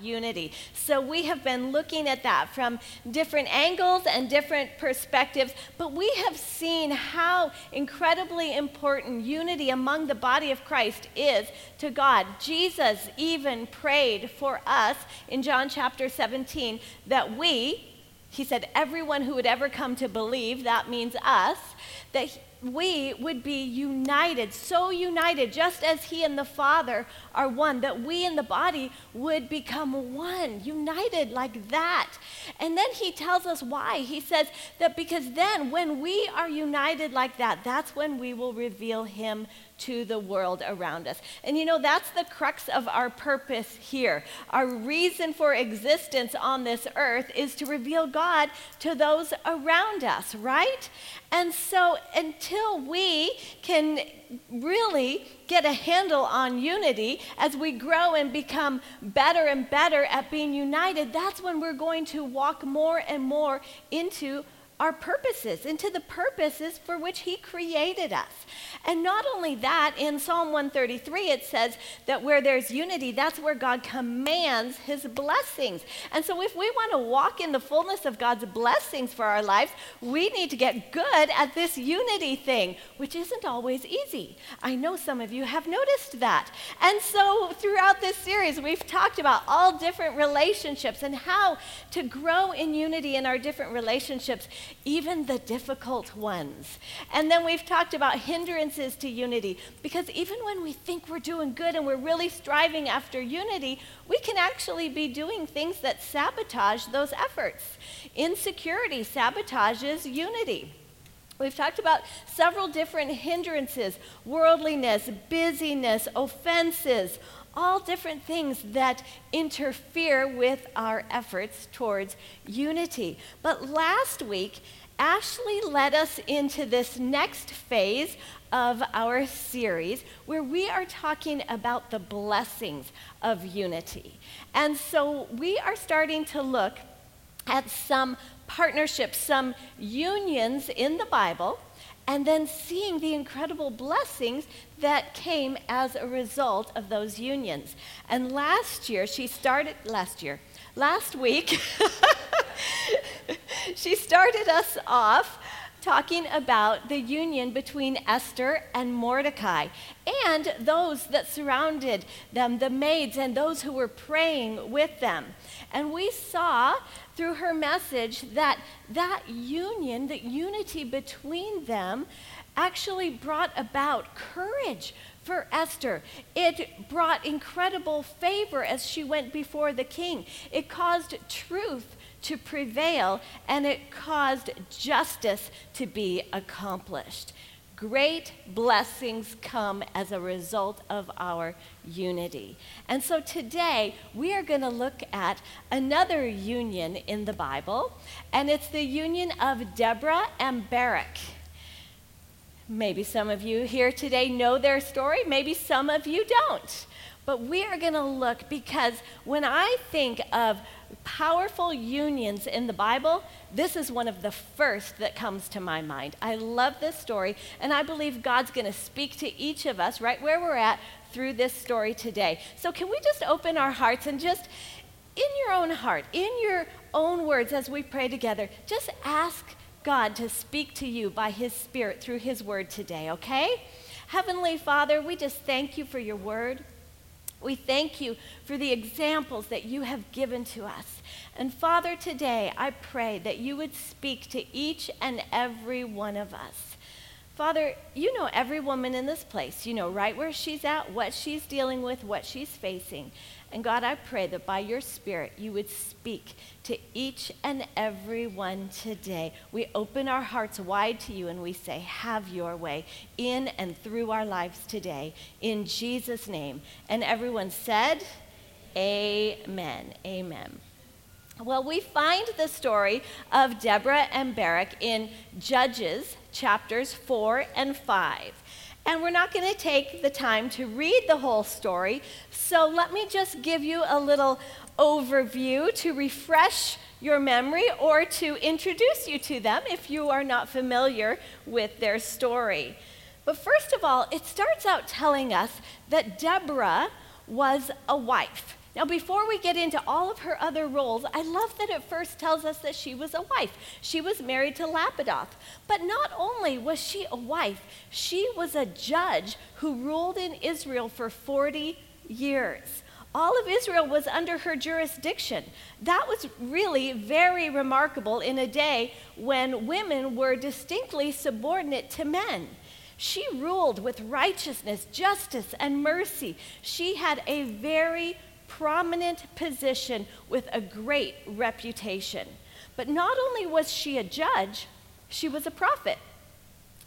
unity. So we have been looking at that from different angles and different perspectives, but we have seen how incredibly important unity among the body of Christ is to God. Jesus even prayed for us in John chapter 17 that we, he said, everyone who would ever come to believe, that means us, that we would be united, so united, just as He and the Father are one, that we in the body would become one, united like that. And then He tells us why. He says that because then, when we are united like that, that's when we will reveal Him to the world around us. And you know, that's the crux of our purpose here. Our reason for existence on this earth is to reveal God to those around us, right? And so until we can really get a handle on unity as we grow and become better and better at being united, that's when we're going to walk more and more into our purposes, into the purposes for which He created us. And not only that, in Psalm 133, it says that where there's unity, that's where God commands His blessings. And so, if we want to walk in the fullness of God's blessings for our lives, we need to get good at this unity thing, which isn't always easy. I know some of you have noticed that. And so, throughout this series, we've talked about all different relationships and how to grow in unity in our different relationships even the difficult ones. And then we've talked about hindrances to unity, because even when we think we're doing good and we're really striving after unity, we can actually be doing things that sabotage those efforts. Insecurity sabotages unity. We've talked about several different hindrances worldliness, busyness, offenses, all different things that interfere with our efforts towards unity. But last week, Ashley led us into this next phase of our series where we are talking about the blessings of unity. And so we are starting to look at some partnerships, some unions in the Bible and then seeing the incredible blessings that came as a result of those unions. And last year, she started, last year, last week, she started us off talking about the union between Esther and Mordecai and those that surrounded them, the maids and those who were praying with them. And we saw through her message that that union, that unity between them, actually brought about courage for Esther. It brought incredible favor as she went before the king. It caused truth to prevail and it caused justice to be accomplished. Great blessings come as a result of our unity. And so today we are going to look at another union in the Bible, and it's the union of Deborah and Barak. Maybe some of you here today know their story, maybe some of you don't. But we are going to look because when I think of powerful unions in the Bible, this is one of the first that comes to my mind. I love this story, and I believe God's going to speak to each of us right where we're at through this story today. So, can we just open our hearts and just, in your own heart, in your own words, as we pray together, just ask God to speak to you by His Spirit through His word today, okay? Heavenly Father, we just thank you for your word. We thank you for the examples that you have given to us. And Father, today I pray that you would speak to each and every one of us. Father, you know every woman in this place. You know right where she's at, what she's dealing with, what she's facing. And God, I pray that by your Spirit, you would speak to each and every one today. We open our hearts wide to you and we say, Have your way in and through our lives today. In Jesus' name. And everyone said, Amen. Amen. Well, we find the story of Deborah and Barak in Judges chapters 4 and 5. And we're not going to take the time to read the whole story, so let me just give you a little overview to refresh your memory or to introduce you to them if you are not familiar with their story. But first of all, it starts out telling us that Deborah was a wife. Now, before we get into all of her other roles, I love that it first tells us that she was a wife. She was married to Lapidoth. But not only was she a wife, she was a judge who ruled in Israel for 40 years. All of Israel was under her jurisdiction. That was really very remarkable in a day when women were distinctly subordinate to men. She ruled with righteousness, justice, and mercy. She had a very prominent position with a great reputation. But not only was she a judge, she was a prophet.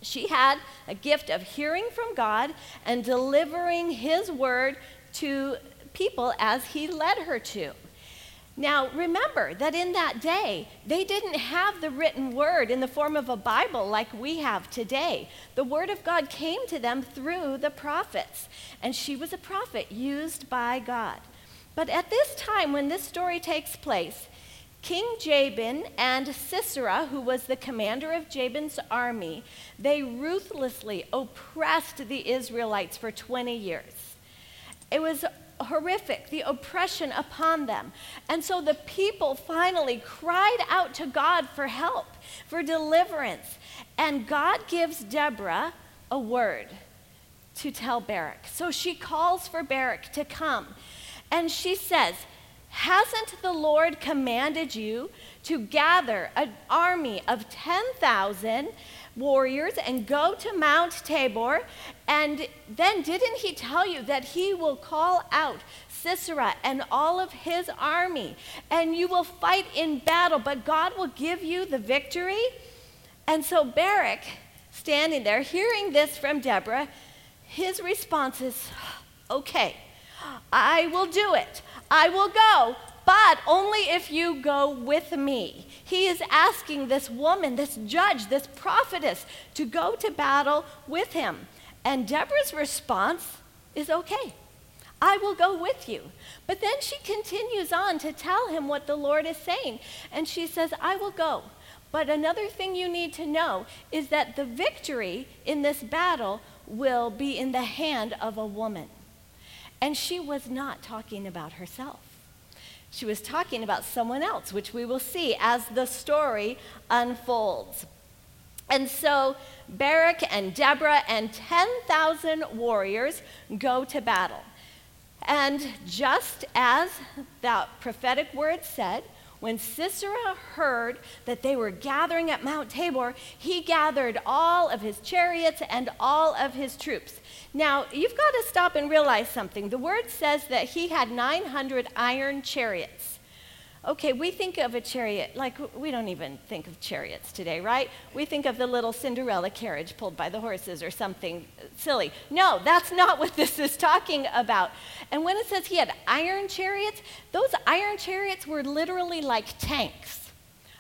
She had a gift of hearing from God and delivering His word to people as He led her to. Now, remember that in that day, they didn't have the written word in the form of a Bible like we have today. The word of God came to them through the prophets, and she was a prophet used by God. But at this time, when this story takes place, King Jabin and Sisera, who was the commander of Jabin's army, they ruthlessly oppressed the Israelites for 20 years. It was horrific, the oppression upon them. And so the people finally cried out to God for help, for deliverance. And God gives Deborah a word to tell Barak. So she calls for Barak to come. And she says, Hasn't the Lord commanded you to gather an army of 10,000 warriors and go to Mount Tabor? And then didn't he tell you that he will call out Sisera and all of his army, and you will fight in battle, but God will give you the victory? And so Barak, standing there, hearing this from Deborah, his response is, Okay. I will do it. I will go, but only if you go with me. He is asking this woman, this judge, this prophetess, to go to battle with him. And Deborah's response is okay. I will go with you. But then she continues on to tell him what the Lord is saying. And she says, I will go. But another thing you need to know is that the victory in this battle will be in the hand of a woman. And she was not talking about herself. She was talking about someone else, which we will see as the story unfolds. And so Barak and Deborah and 10,000 warriors go to battle. And just as that prophetic word said, when Sisera heard that they were gathering at Mount Tabor, he gathered all of his chariots and all of his troops. Now, you've got to stop and realize something. The word says that he had 900 iron chariots. Okay, we think of a chariot like we don't even think of chariots today, right? We think of the little Cinderella carriage pulled by the horses or something silly. No, that's not what this is talking about. And when it says he had iron chariots, those iron chariots were literally like tanks.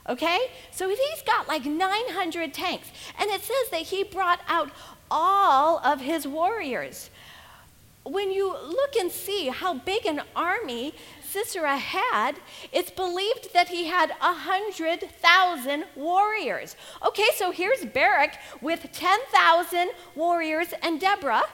Okay? So he's got like 900 tanks. And it says that he brought out all of his warriors. When you look and see how big an army Sisera had, it's believed that he had 100,000 warriors. Okay, so here's Barak with 10,000 warriors and Deborah.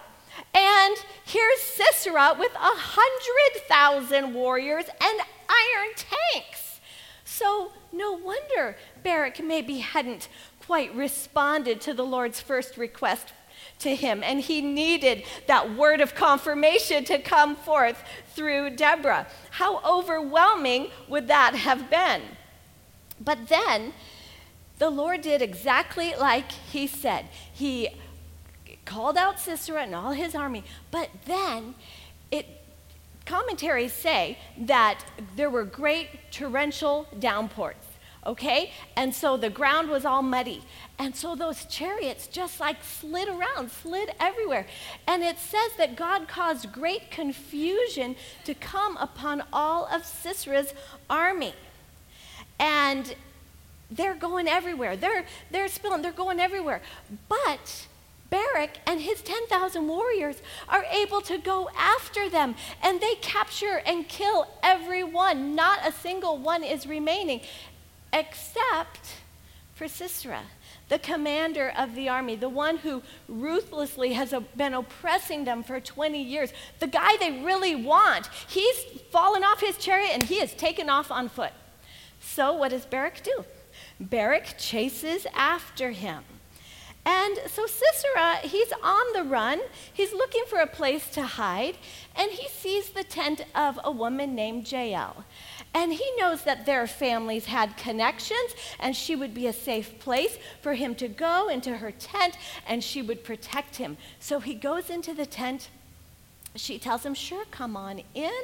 And here's Sisera with 100,000 warriors and iron tanks. So no wonder Barak maybe hadn't quite responded to the Lord's first request to him, and he needed that word of confirmation to come forth through Deborah. How overwhelming would that have been? But then the Lord did exactly like he said. He called out Sisera and all his army, but then it commentaries say that there were great torrential downpours okay? And so the ground was all muddy. And so those chariots just like slid around, slid everywhere. And it says that God caused great confusion to come upon all of Sisera's army. And they're going everywhere. They're, they're spilling, they're going everywhere. But Barak and his 10,000 warriors are able to go after them and they capture and kill everyone. Not a single one is remaining except for Sisera. the commander of the army, the one who ruthlessly has been oppressing them for 20 years, the guy they really want, he's fallen off his chariot and he is taken off on foot. So, what does Barak do? Barak chases after him. And so Sisera, he's on the run. He's looking for a place to hide, and he sees the tent of a woman named Jael. And he knows that their families had connections, and she would be a safe place for him to go into her tent, and she would protect him. So he goes into the tent she tells him, Sure, come on in.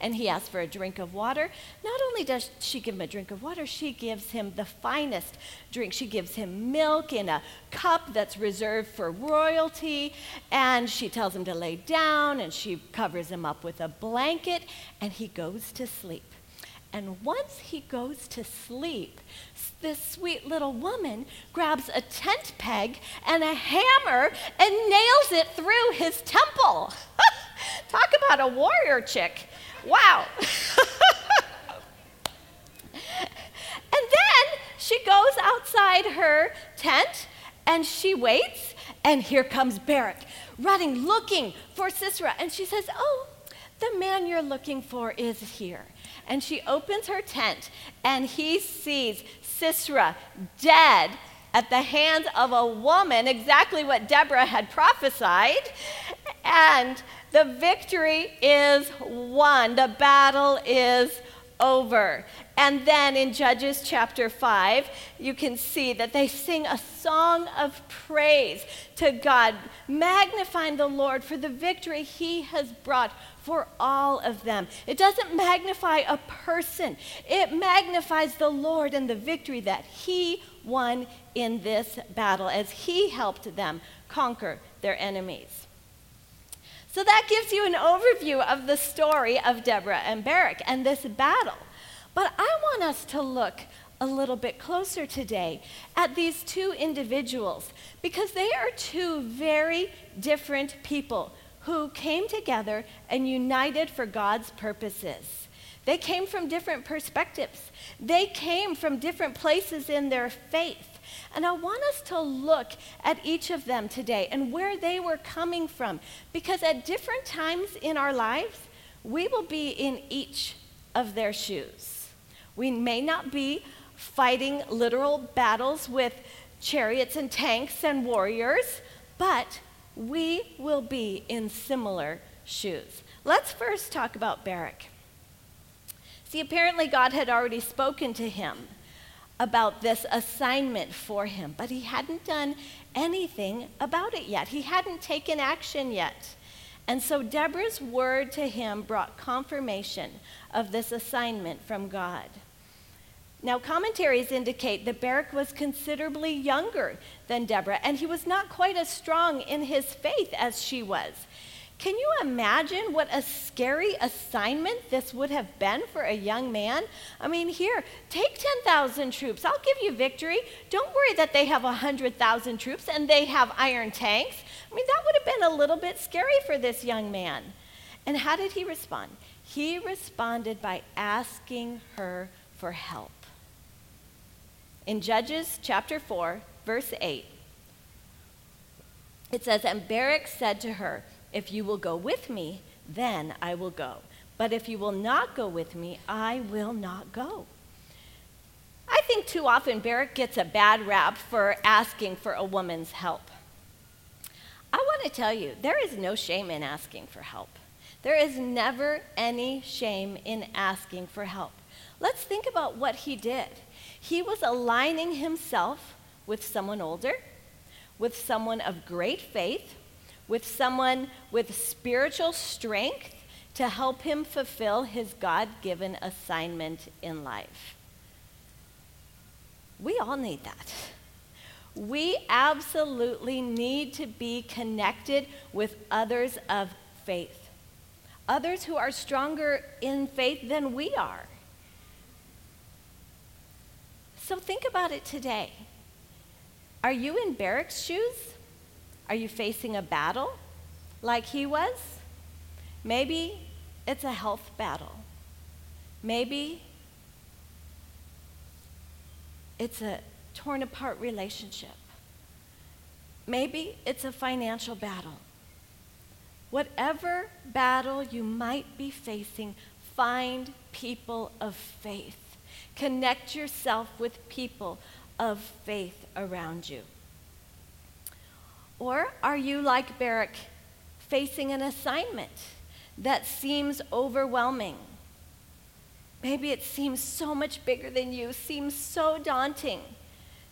And he asks for a drink of water. Not only does she give him a drink of water, she gives him the finest drink. She gives him milk in a cup that's reserved for royalty. And she tells him to lay down, and she covers him up with a blanket, and he goes to sleep. And once he goes to sleep, this sweet little woman grabs a tent peg and a hammer and nails it through his temple. Talk about a warrior chick. Wow. and then she goes outside her tent and she waits, and here comes Barak running, looking for Sisera. And she says, Oh, the man you're looking for is here. And she opens her tent, and he sees Sisera dead at the hands of a woman, exactly what Deborah had prophesied. And the victory is won, the battle is over. And then in Judges chapter 5, you can see that they sing a song of praise to God, magnifying the Lord for the victory he has brought for all of them. It doesn't magnify a person, it magnifies the Lord and the victory that he won in this battle as he helped them conquer their enemies. So that gives you an overview of the story of Deborah and Barak and this battle. But I want us to look a little bit closer today at these two individuals because they are two very different people who came together and united for God's purposes. They came from different perspectives. They came from different places in their faith. And I want us to look at each of them today and where they were coming from. Because at different times in our lives, we will be in each of their shoes. We may not be fighting literal battles with chariots and tanks and warriors, but we will be in similar shoes. Let's first talk about Barak. See, apparently God had already spoken to him about this assignment for him, but he hadn't done anything about it yet. He hadn't taken action yet. And so Deborah's word to him brought confirmation of this assignment from God. Now, commentaries indicate that Barak was considerably younger than Deborah, and he was not quite as strong in his faith as she was. Can you imagine what a scary assignment this would have been for a young man? I mean, here, take 10,000 troops. I'll give you victory. Don't worry that they have 100,000 troops and they have iron tanks. I mean, that would have been a little bit scary for this young man. And how did he respond? He responded by asking her for help. In Judges chapter 4, verse 8, it says, And Barak said to her, if you will go with me, then I will go. But if you will not go with me, I will not go. I think too often Barak gets a bad rap for asking for a woman's help. I want to tell you, there is no shame in asking for help. There is never any shame in asking for help. Let's think about what he did. He was aligning himself with someone older, with someone of great faith, with someone with spiritual strength to help him fulfill his God given assignment in life. We all need that. We absolutely need to be connected with others of faith, others who are stronger in faith than we are. So think about it today. Are you in Barak's shoes? Are you facing a battle like he was? Maybe it's a health battle. Maybe it's a torn apart relationship. Maybe it's a financial battle. Whatever battle you might be facing, find people of faith. Connect yourself with people of faith around you. Or are you like Barak, facing an assignment that seems overwhelming? Maybe it seems so much bigger than you, seems so daunting.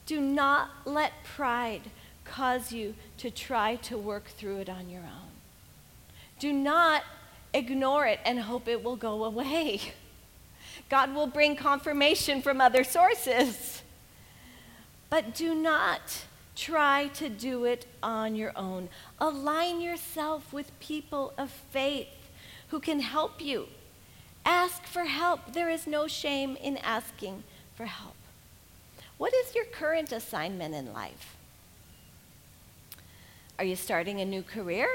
Do not let pride cause you to try to work through it on your own. Do not ignore it and hope it will go away. God will bring confirmation from other sources. But do not try to do it on your own. Align yourself with people of faith who can help you. Ask for help. There is no shame in asking for help. What is your current assignment in life? Are you starting a new career?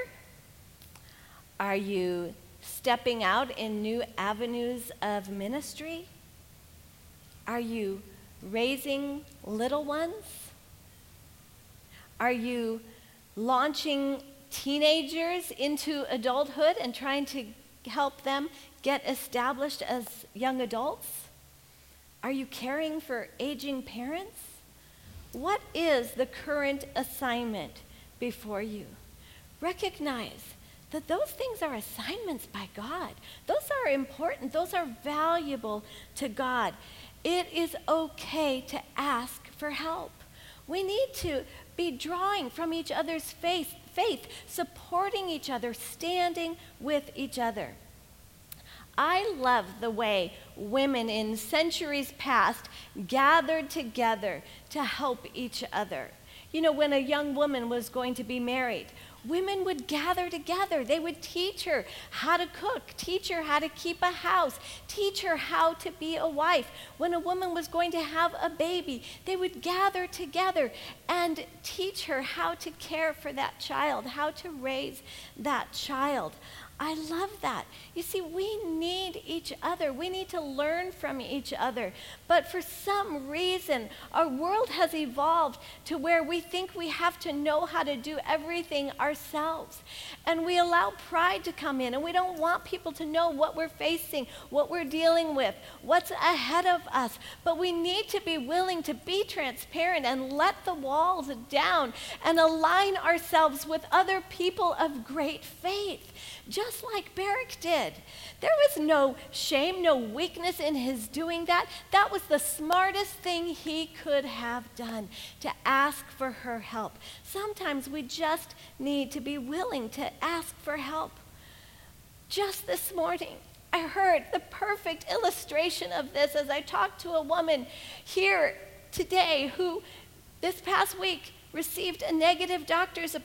Are you stepping out in new avenues of ministry? Are you raising little ones? Are you launching teenagers into adulthood and trying to help them get established as young adults? Are you caring for aging parents? What is the current assignment before you? Recognize that those things are assignments by God. Those are important, those are valuable to God. It is okay to ask for help. We need to be drawing from each other's faith, faith, supporting each other, standing with each other. I love the way women in centuries past gathered together to help each other. You know, when a young woman was going to be married, women would gather together. They would teach her how to cook, teach her how to keep a house, teach her how to be a wife. When a woman was going to have a baby, they would gather together and teach her how to care for that child, how to raise that child. I love that. You see, we need each other. We need to learn from each other. But for some reason, our world has evolved to where we think we have to know how to do everything ourselves. And we allow pride to come in, and we don't want people to know what we're facing, what we're dealing with, what's ahead of us. But we need to be willing to be transparent and let the walls down and align ourselves with other people of great faith just like Barak did. There was no shame, no weakness in his doing that. That was the smartest thing he could have done to ask for her help. Sometimes we just need to be willing to ask for help. Just this morning, I heard the perfect illustration of this as I talked to a woman here today who this past week received a negative doctor's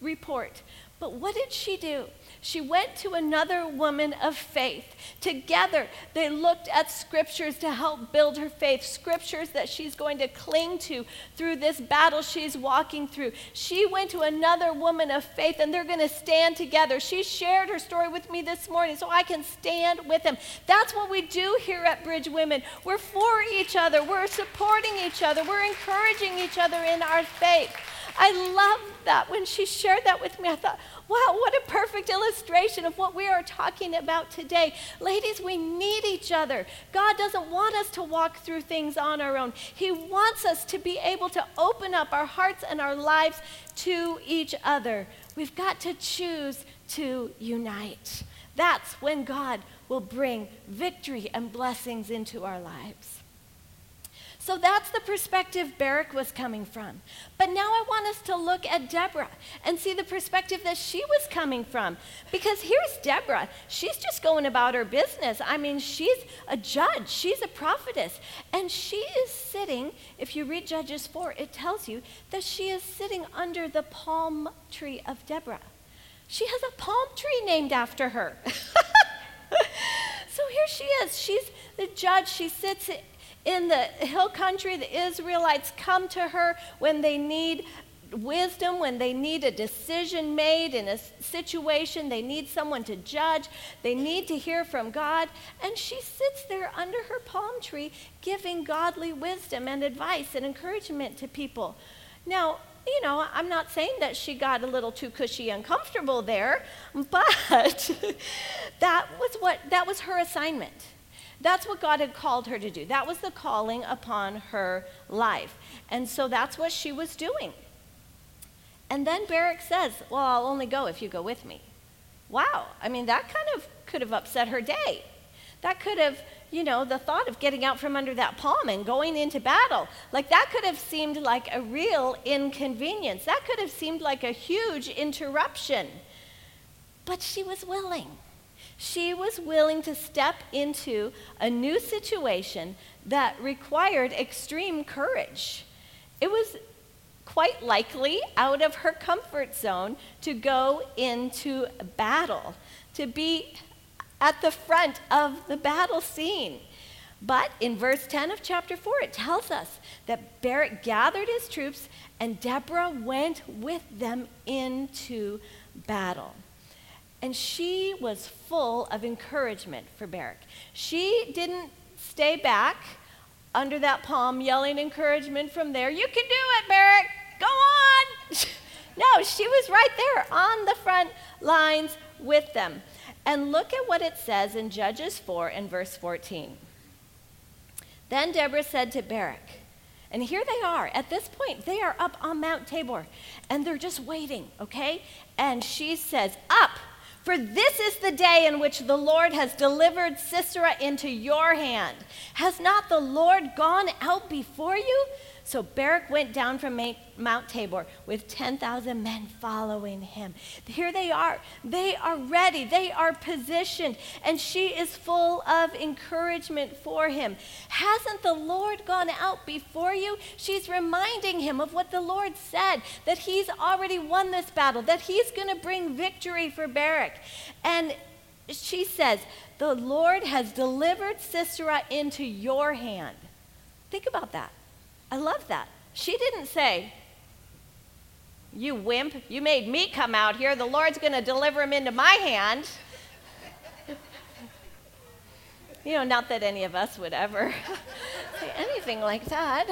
report. But what did she do? She went to another woman of faith. Together, they looked at scriptures to help build her faith, scriptures that she's going to cling to through this battle she's walking through. She went to another woman of faith, and they're going to stand together. She shared her story with me this morning so I can stand with them. That's what we do here at Bridge Women. We're for each other, we're supporting each other, we're encouraging each other in our faith. I love that. When she shared that with me, I thought, wow, what a perfect illustration of what we are talking about today. Ladies, we need each other. God doesn't want us to walk through things on our own, He wants us to be able to open up our hearts and our lives to each other. We've got to choose to unite. That's when God will bring victory and blessings into our lives. So that's the perspective Barak was coming from. But now I want us to look at Deborah and see the perspective that she was coming from. Because here's Deborah. She's just going about her business. I mean, she's a judge, she's a prophetess. And she is sitting, if you read Judges 4, it tells you that she is sitting under the palm tree of Deborah. She has a palm tree named after her. so here she is. She's the judge. She sits in the hill country, the Israelites come to her when they need wisdom when they need a decision made in a situation. They need someone to judge. They need to hear from God. And she sits there under her palm tree giving godly wisdom and advice and encouragement to people. Now, you know, I'm not saying that she got a little too cushy and comfortable there, but that was what that was her assignment. That's what God had called her to do. That was the calling upon her life. And so that's what she was doing. And then Barak says, Well, I'll only go if you go with me. Wow. I mean, that kind of could have upset her day. That could have, you know, the thought of getting out from under that palm and going into battle, like that could have seemed like a real inconvenience. That could have seemed like a huge interruption. But she was willing. She was willing to step into a new situation that required extreme courage. It was quite likely out of her comfort zone to go into battle, to be at the front of the battle scene. But in verse 10 of chapter 4, it tells us that Barak gathered his troops and Deborah went with them into battle. And she was full of encouragement for Barak. She didn't stay back under that palm yelling encouragement from there. You can do it, Barak. Go on. no, she was right there on the front lines with them. And look at what it says in Judges 4 and verse 14. Then Deborah said to Barak, and here they are. At this point, they are up on Mount Tabor and they're just waiting, okay? And she says, Up, for this is the day in which the Lord has delivered Sisera into your hand. Has not the Lord gone out before you? So Barak went down from Mount Tabor with 10,000 men following him. Here they are. They are ready. They are positioned. And she is full of encouragement for him. Hasn't the Lord gone out before you? She's reminding him of what the Lord said that he's already won this battle, that he's going to bring victory for Barak. And she says, The Lord has delivered Sisera into your hand. Think about that. I love that. She didn't say, You wimp, you made me come out here. The Lord's going to deliver him into my hand. you know, not that any of us would ever say anything like that.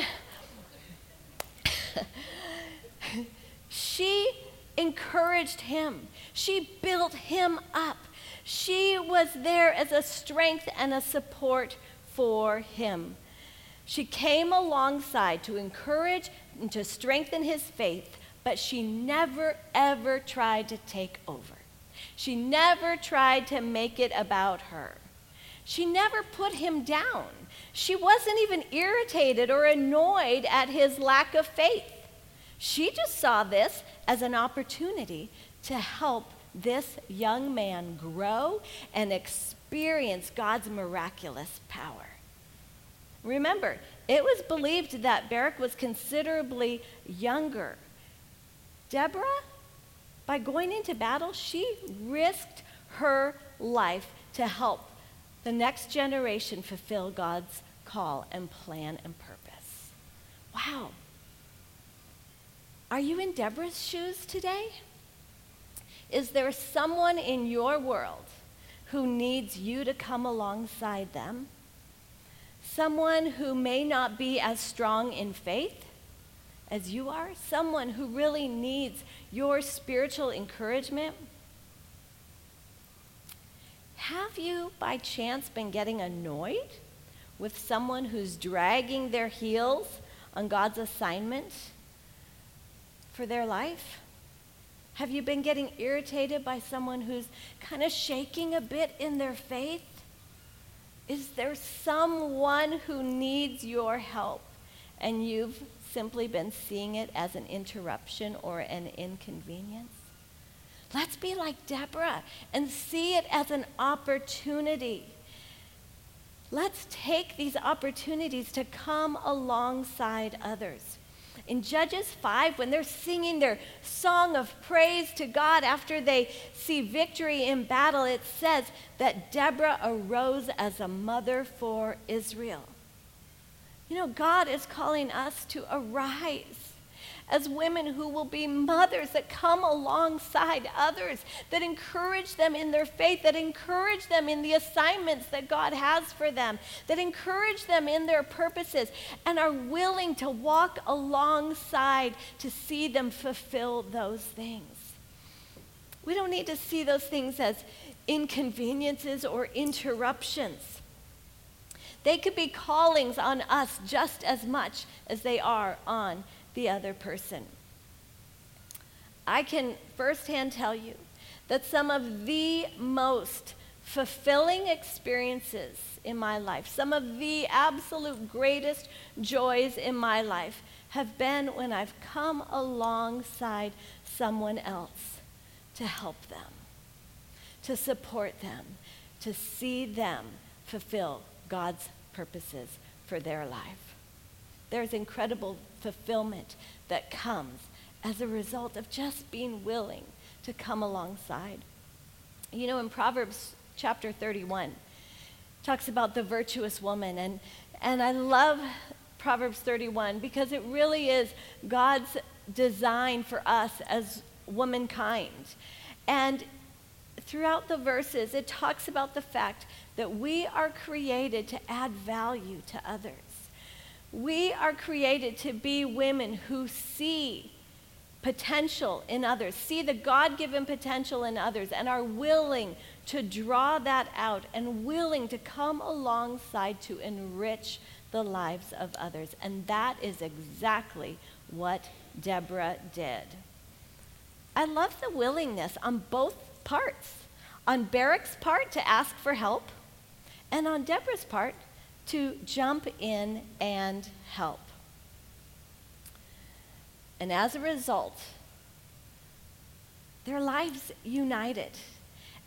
she encouraged him, she built him up. She was there as a strength and a support for him. She came alongside to encourage and to strengthen his faith, but she never, ever tried to take over. She never tried to make it about her. She never put him down. She wasn't even irritated or annoyed at his lack of faith. She just saw this as an opportunity to help this young man grow and experience God's miraculous power. Remember, it was believed that Barak was considerably younger. Deborah, by going into battle, she risked her life to help the next generation fulfill God's call and plan and purpose. Wow. Are you in Deborah's shoes today? Is there someone in your world who needs you to come alongside them? Someone who may not be as strong in faith as you are, someone who really needs your spiritual encouragement. Have you, by chance, been getting annoyed with someone who's dragging their heels on God's assignment for their life? Have you been getting irritated by someone who's kind of shaking a bit in their faith? Is there someone who needs your help and you've simply been seeing it as an interruption or an inconvenience? Let's be like Deborah and see it as an opportunity. Let's take these opportunities to come alongside others in Judges 5, when they're singing their song of praise to God after they see victory in battle, it says that Deborah arose as a mother for Israel. You know, God is calling us to arise as women who will be mothers that come alongside others, that encourage them in their faith, that encourage them in the assignments that God has for them, that encourage them in their purposes, and are willing to walk alongside to see them fulfill those things. We don't need to see those things as inconveniences or interruptions. They could be callings on us just as much as they are on the other person. I can firsthand tell you that some of the most fulfilling experiences in my life, some of the absolute greatest joys in my life, have been when I've come alongside someone else to help them, to support them, to see them fulfill God's purposes for their life. There's incredible fulfillment that comes as a result of just being willing to come alongside. You know, in Proverbs chapter 31, talks about the virtuous woman, and, and I love Proverbs 31 because it really is God's design for us as womankind. And throughout the verses, it talks about the fact that we are created to add value to others. We are created to be women who see potential in others, see the God given potential in others, and are willing to draw that out and willing to come alongside to enrich the lives of others. And that is exactly what Deborah did. I love the willingness on both parts on Barak's part to ask for help, and on Deborah's part to jump in and help. And as a result, their lives united,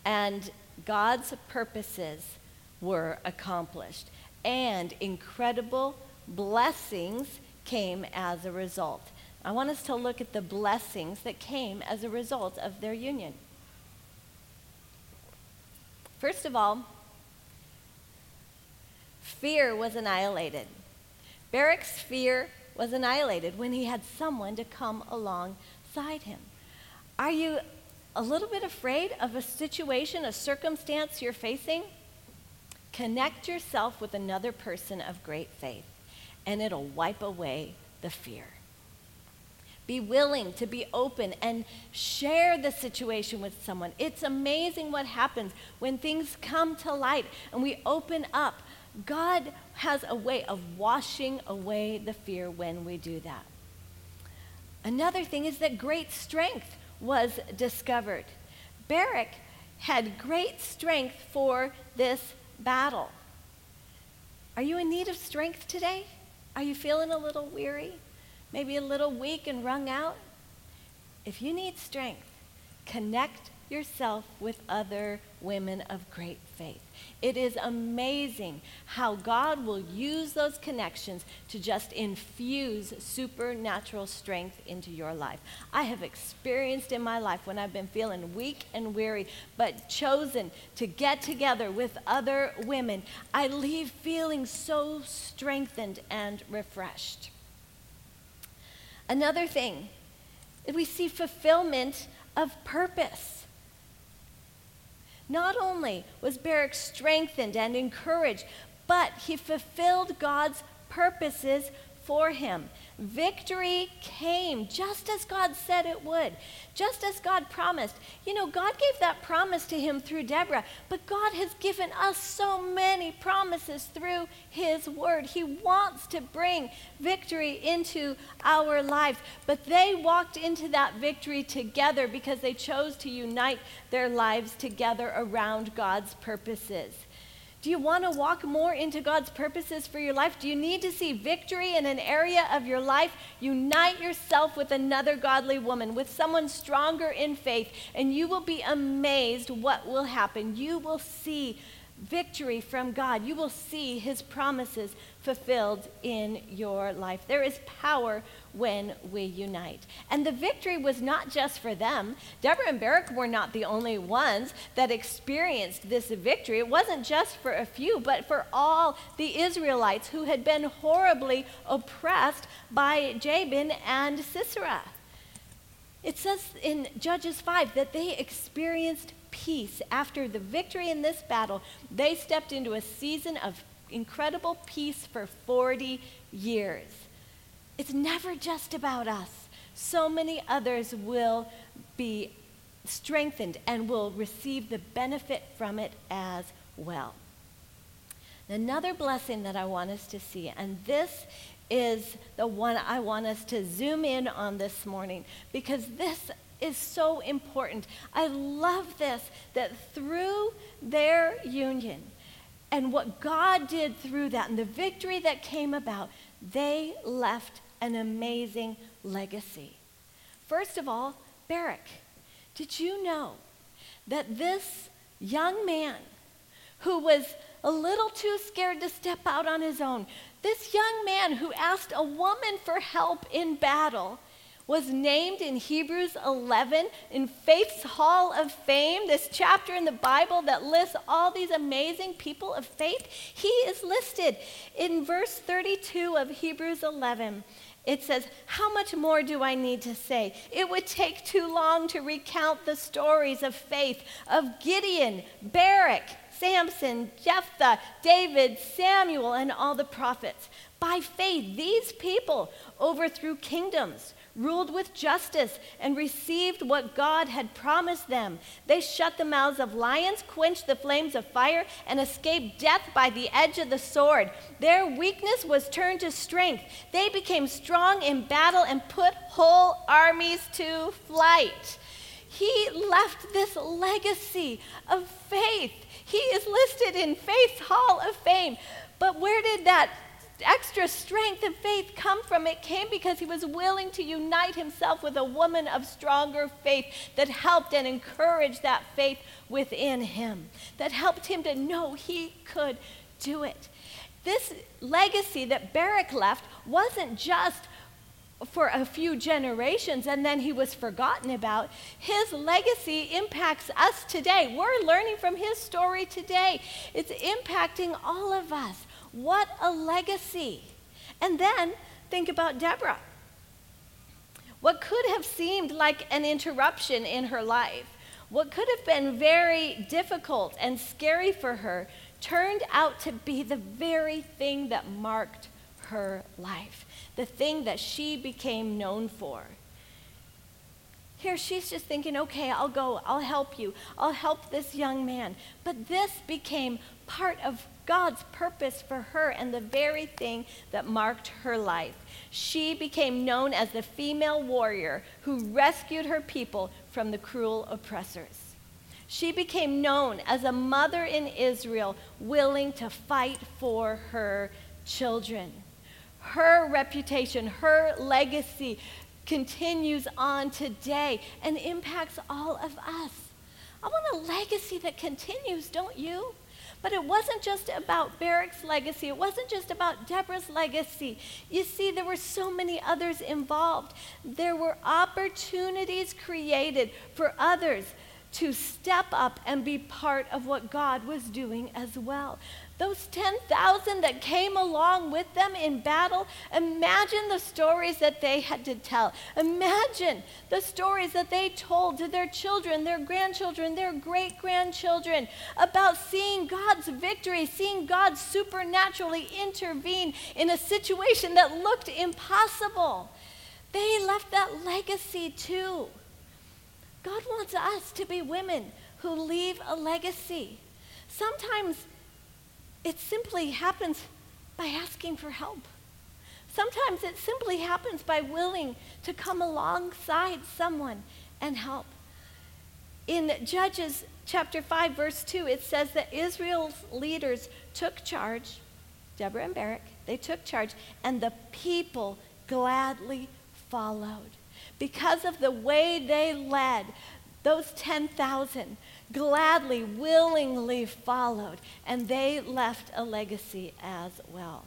and God's purposes were accomplished, and incredible blessings came as a result. I want us to look at the blessings that came as a result of their union. First of all, fear was annihilated. Barak's fear was annihilated when he had someone to come alongside him. Are you a little bit afraid of a situation, a circumstance you're facing? Connect yourself with another person of great faith, and it'll wipe away the fear. Be willing to be open and share the situation with someone. It's amazing what happens when things come to light and we open up God has a way of washing away the fear when we do that. Another thing is that great strength was discovered. Barak had great strength for this battle. Are you in need of strength today? Are you feeling a little weary? Maybe a little weak and wrung out? If you need strength, connect yourself with other women of great faith. It is amazing how God will use those connections to just infuse supernatural strength into your life. I have experienced in my life when I've been feeling weak and weary, but chosen to get together with other women, I leave feeling so strengthened and refreshed. Another thing, we see fulfillment of purpose. Not only was Barak strengthened and encouraged, but he fulfilled God's purposes for him. Victory came just as God said it would, just as God promised. You know, God gave that promise to him through Deborah, but God has given us so many promises through his word. He wants to bring victory into our lives, but they walked into that victory together because they chose to unite their lives together around God's purposes. Do you want to walk more into God's purposes for your life? Do you need to see victory in an area of your life? Unite yourself with another godly woman, with someone stronger in faith, and you will be amazed what will happen. You will see victory from God. You will see his promises fulfilled in your life. There is power when we unite. And the victory was not just for them. Deborah and Barak were not the only ones that experienced this victory. It wasn't just for a few, but for all the Israelites who had been horribly oppressed by Jabin and Sisera. It says in Judges 5 that they experienced peace. After the victory in this battle, they stepped into a season of incredible peace for 40 years. It's never just about us. So many others will be strengthened and will receive the benefit from it as well. Another blessing that I want us to see, and this is the one I want us to zoom in on this morning because this is so important. I love this that through their union and what God did through that and the victory that came about, they left an amazing legacy. First of all, Barak. Did you know that this young man who was a little too scared to step out on his own, this young man who asked a woman for help in battle, was named in Hebrews 11 in Faith's Hall of Fame, this chapter in the Bible that lists all these amazing people of faith. He is listed in verse 32 of Hebrews 11. It says, How much more do I need to say? It would take too long to recount the stories of faith of Gideon, Barak, Samson, Jephthah, David, Samuel, and all the prophets. By faith, these people overthrew kingdoms ruled with justice, and received what God had promised them. They shut the mouths of lions, quenched the flames of fire, and escaped death by the edge of the sword. Their weakness was turned to strength. They became strong in battle and put whole armies to flight. He left this legacy of faith. He is listed in Faith's Hall of Fame. But where did that extra strength and faith come from? It came because he was willing to unite himself with a woman of stronger faith that helped and encouraged that faith within him, that helped him to know he could do it. This legacy that Barak left wasn't just for a few generations and then he was forgotten about. His legacy impacts us today. We're learning from his story today. It's impacting all of us. What a legacy. And then think about Deborah. What could have seemed like an interruption in her life, what could have been very difficult and scary for her, turned out to be the very thing that marked her life, the thing that she became known for. Here, she's just thinking, okay, I'll go, I'll help you, I'll help this young man. But this became part of God's purpose for her and the very thing that marked her life. She became known as the female warrior who rescued her people from the cruel oppressors. She became known as a mother in Israel willing to fight for her children. Her reputation, her legacy continues on today and impacts all of us. I want a legacy that continues, don't you? But it wasn't just about Barak's legacy. It wasn't just about Deborah's legacy. You see, there were so many others involved. There were opportunities created for others to step up and be part of what God was doing as well. Those 10,000 that came along with them in battle, imagine the stories that they had to tell. Imagine the stories that they told to their children, their grandchildren, their great grandchildren about seeing God's victory, seeing God supernaturally intervene in a situation that looked impossible. They left that legacy too. God wants us to be women who leave a legacy. Sometimes it simply happens by asking for help. Sometimes it simply happens by willing to come alongside someone and help. In Judges chapter 5, verse 2, it says that Israel's leaders took charge, Deborah and Barak, they took charge, and the people gladly followed because of the way they led those 10,000 gladly, willingly followed, and they left a legacy as well.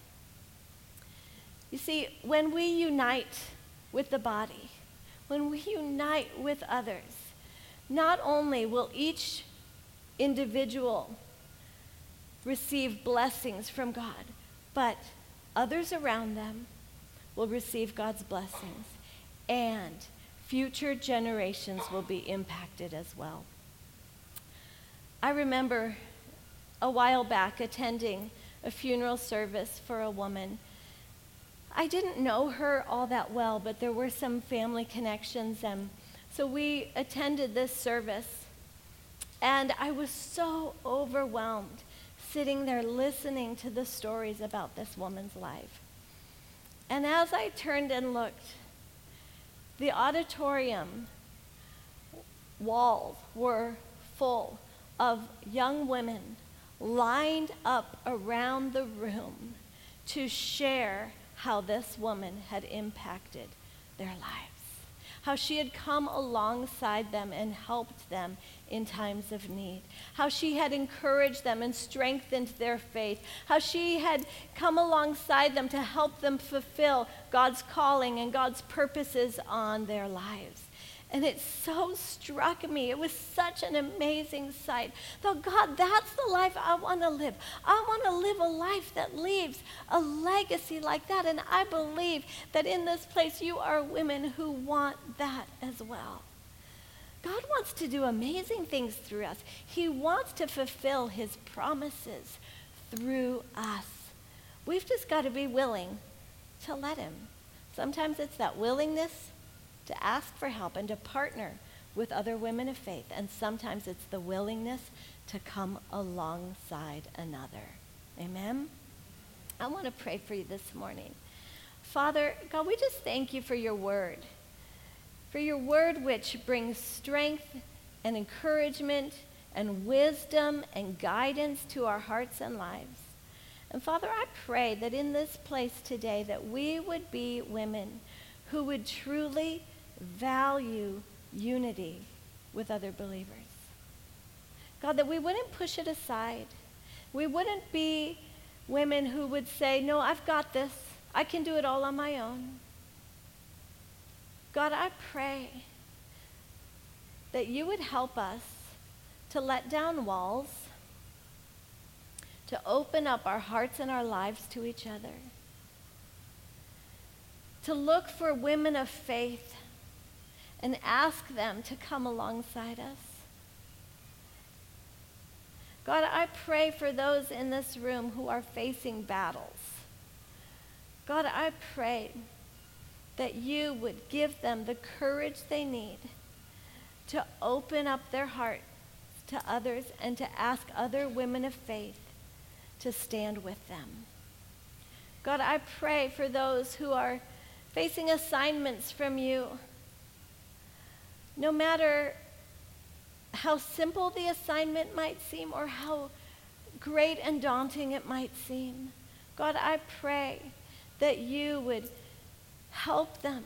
You see, when we unite with the body, when we unite with others, not only will each individual receive blessings from God, but others around them will receive God's blessings, and future generations will be impacted as well. I remember a while back attending a funeral service for a woman. I didn't know her all that well, but there were some family connections, and so we attended this service. And I was so overwhelmed sitting there listening to the stories about this woman's life. And as I turned and looked, the auditorium walls were full of young women lined up around the room to share how this woman had impacted their lives. How she had come alongside them and helped them in times of need, how she had encouraged them and strengthened their faith, how she had come alongside them to help them fulfill God's calling and God's purposes on their lives. And it so struck me. It was such an amazing sight. Thought, God, that's the life I want to live. I want to live a life that leaves a legacy like that. And I believe that in this place you are women who want that as well. God wants to do amazing things through us. He wants to fulfill his promises through us. We've just got to be willing to let him. Sometimes it's that willingness to ask for help and to partner with other women of faith. And sometimes it's the willingness to come alongside another. Amen? I want to pray for you this morning. Father, God, we just thank you for your word, for your word which brings strength and encouragement and wisdom and guidance to our hearts and lives. And Father, I pray that in this place today that we would be women who would truly value unity with other believers. God, that we wouldn't push it aside. We wouldn't be women who would say, No, I've got this. I can do it all on my own. God, I pray that you would help us to let down walls, to open up our hearts and our lives to each other, to look for women of faith and ask them to come alongside us. God, I pray for those in this room who are facing battles. God, I pray that you would give them the courage they need to open up their hearts to others and to ask other women of faith to stand with them. God, I pray for those who are facing assignments from you no matter how simple the assignment might seem or how great and daunting it might seem, God, I pray that you would help them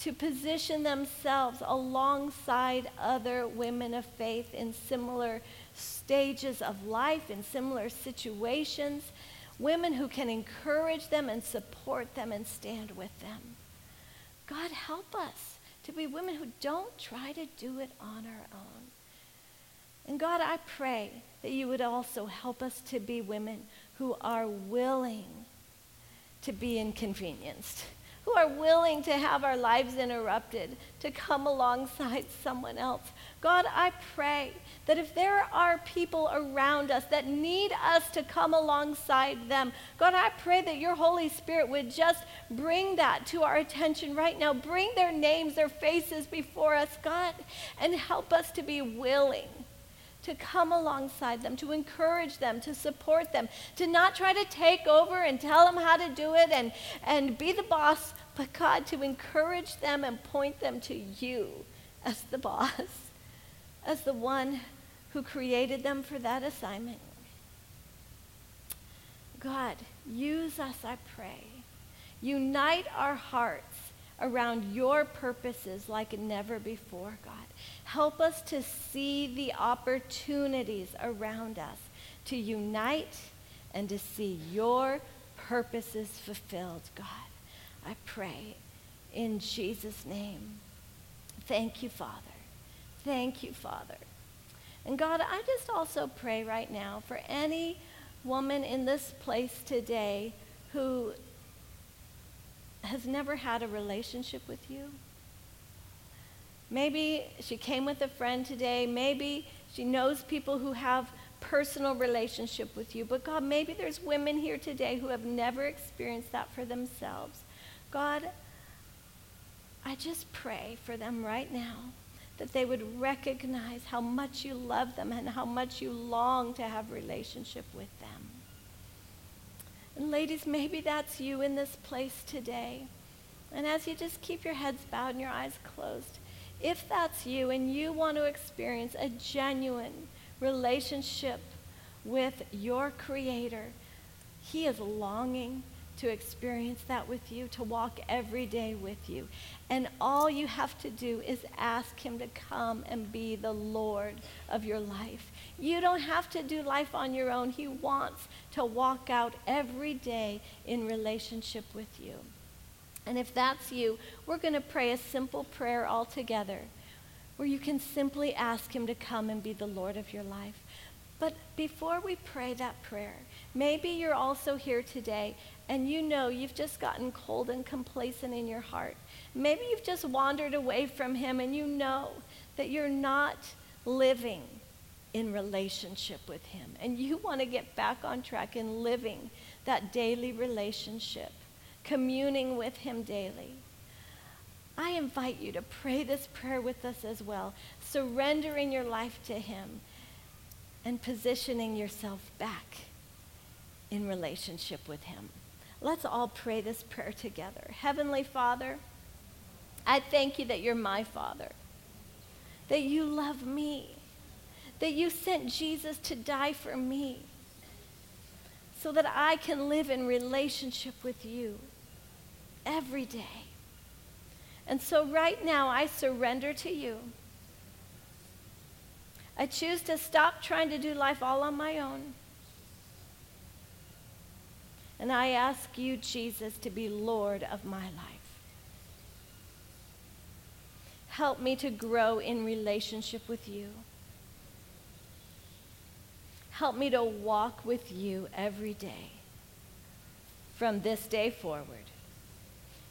to position themselves alongside other women of faith in similar stages of life, in similar situations, women who can encourage them and support them and stand with them. God, help us to be women who don't try to do it on our own. And God, I pray that you would also help us to be women who are willing to be inconvenienced, who are willing to have our lives interrupted, to come alongside someone else. God, I pray that if there are people around us that need us to come alongside them, God, I pray that your Holy Spirit would just bring that to our attention right now. Bring their names, their faces before us, God, and help us to be willing to come alongside them, to encourage them, to support them, to not try to take over and tell them how to do it and, and be the boss, but God, to encourage them and point them to you as the boss, as the one who created them for that assignment. God, use us, I pray. Unite our hearts around your purposes like never before, God. Help us to see the opportunities around us to unite and to see your purposes fulfilled, God. I pray in Jesus' name. Thank you, Father. Thank you, Father. And God, I just also pray right now for any woman in this place today who has never had a relationship with you. Maybe she came with a friend today. Maybe she knows people who have personal relationship with you. But God, maybe there's women here today who have never experienced that for themselves. God, I just pray for them right now that they would recognize how much you love them and how much you long to have relationship with them. And ladies, maybe that's you in this place today. And as you just keep your heads bowed and your eyes closed, if that's you and you want to experience a genuine relationship with your Creator, He is longing to experience that with you, to walk every day with you. And all you have to do is ask Him to come and be the Lord of your life. You don't have to do life on your own. He wants to walk out every day in relationship with you. And if that's you, we're going to pray a simple prayer all together where you can simply ask Him to come and be the Lord of your life. But before we pray that prayer, maybe you're also here today and you know you've just gotten cold and complacent in your heart. Maybe you've just wandered away from Him and you know that you're not living in relationship with Him. And you want to get back on track in living that daily relationship, communing with Him daily. I invite you to pray this prayer with us as well, surrendering your life to Him and positioning yourself back in relationship with Him. Let's all pray this prayer together. Heavenly Father, I thank you that you're my Father, that you love me, that you sent Jesus to die for me so that I can live in relationship with you every day. And so right now, I surrender to you. I choose to stop trying to do life all on my own. And I ask you, Jesus, to be Lord of my life. Help me to grow in relationship with you. Help me to walk with you every day from this day forward.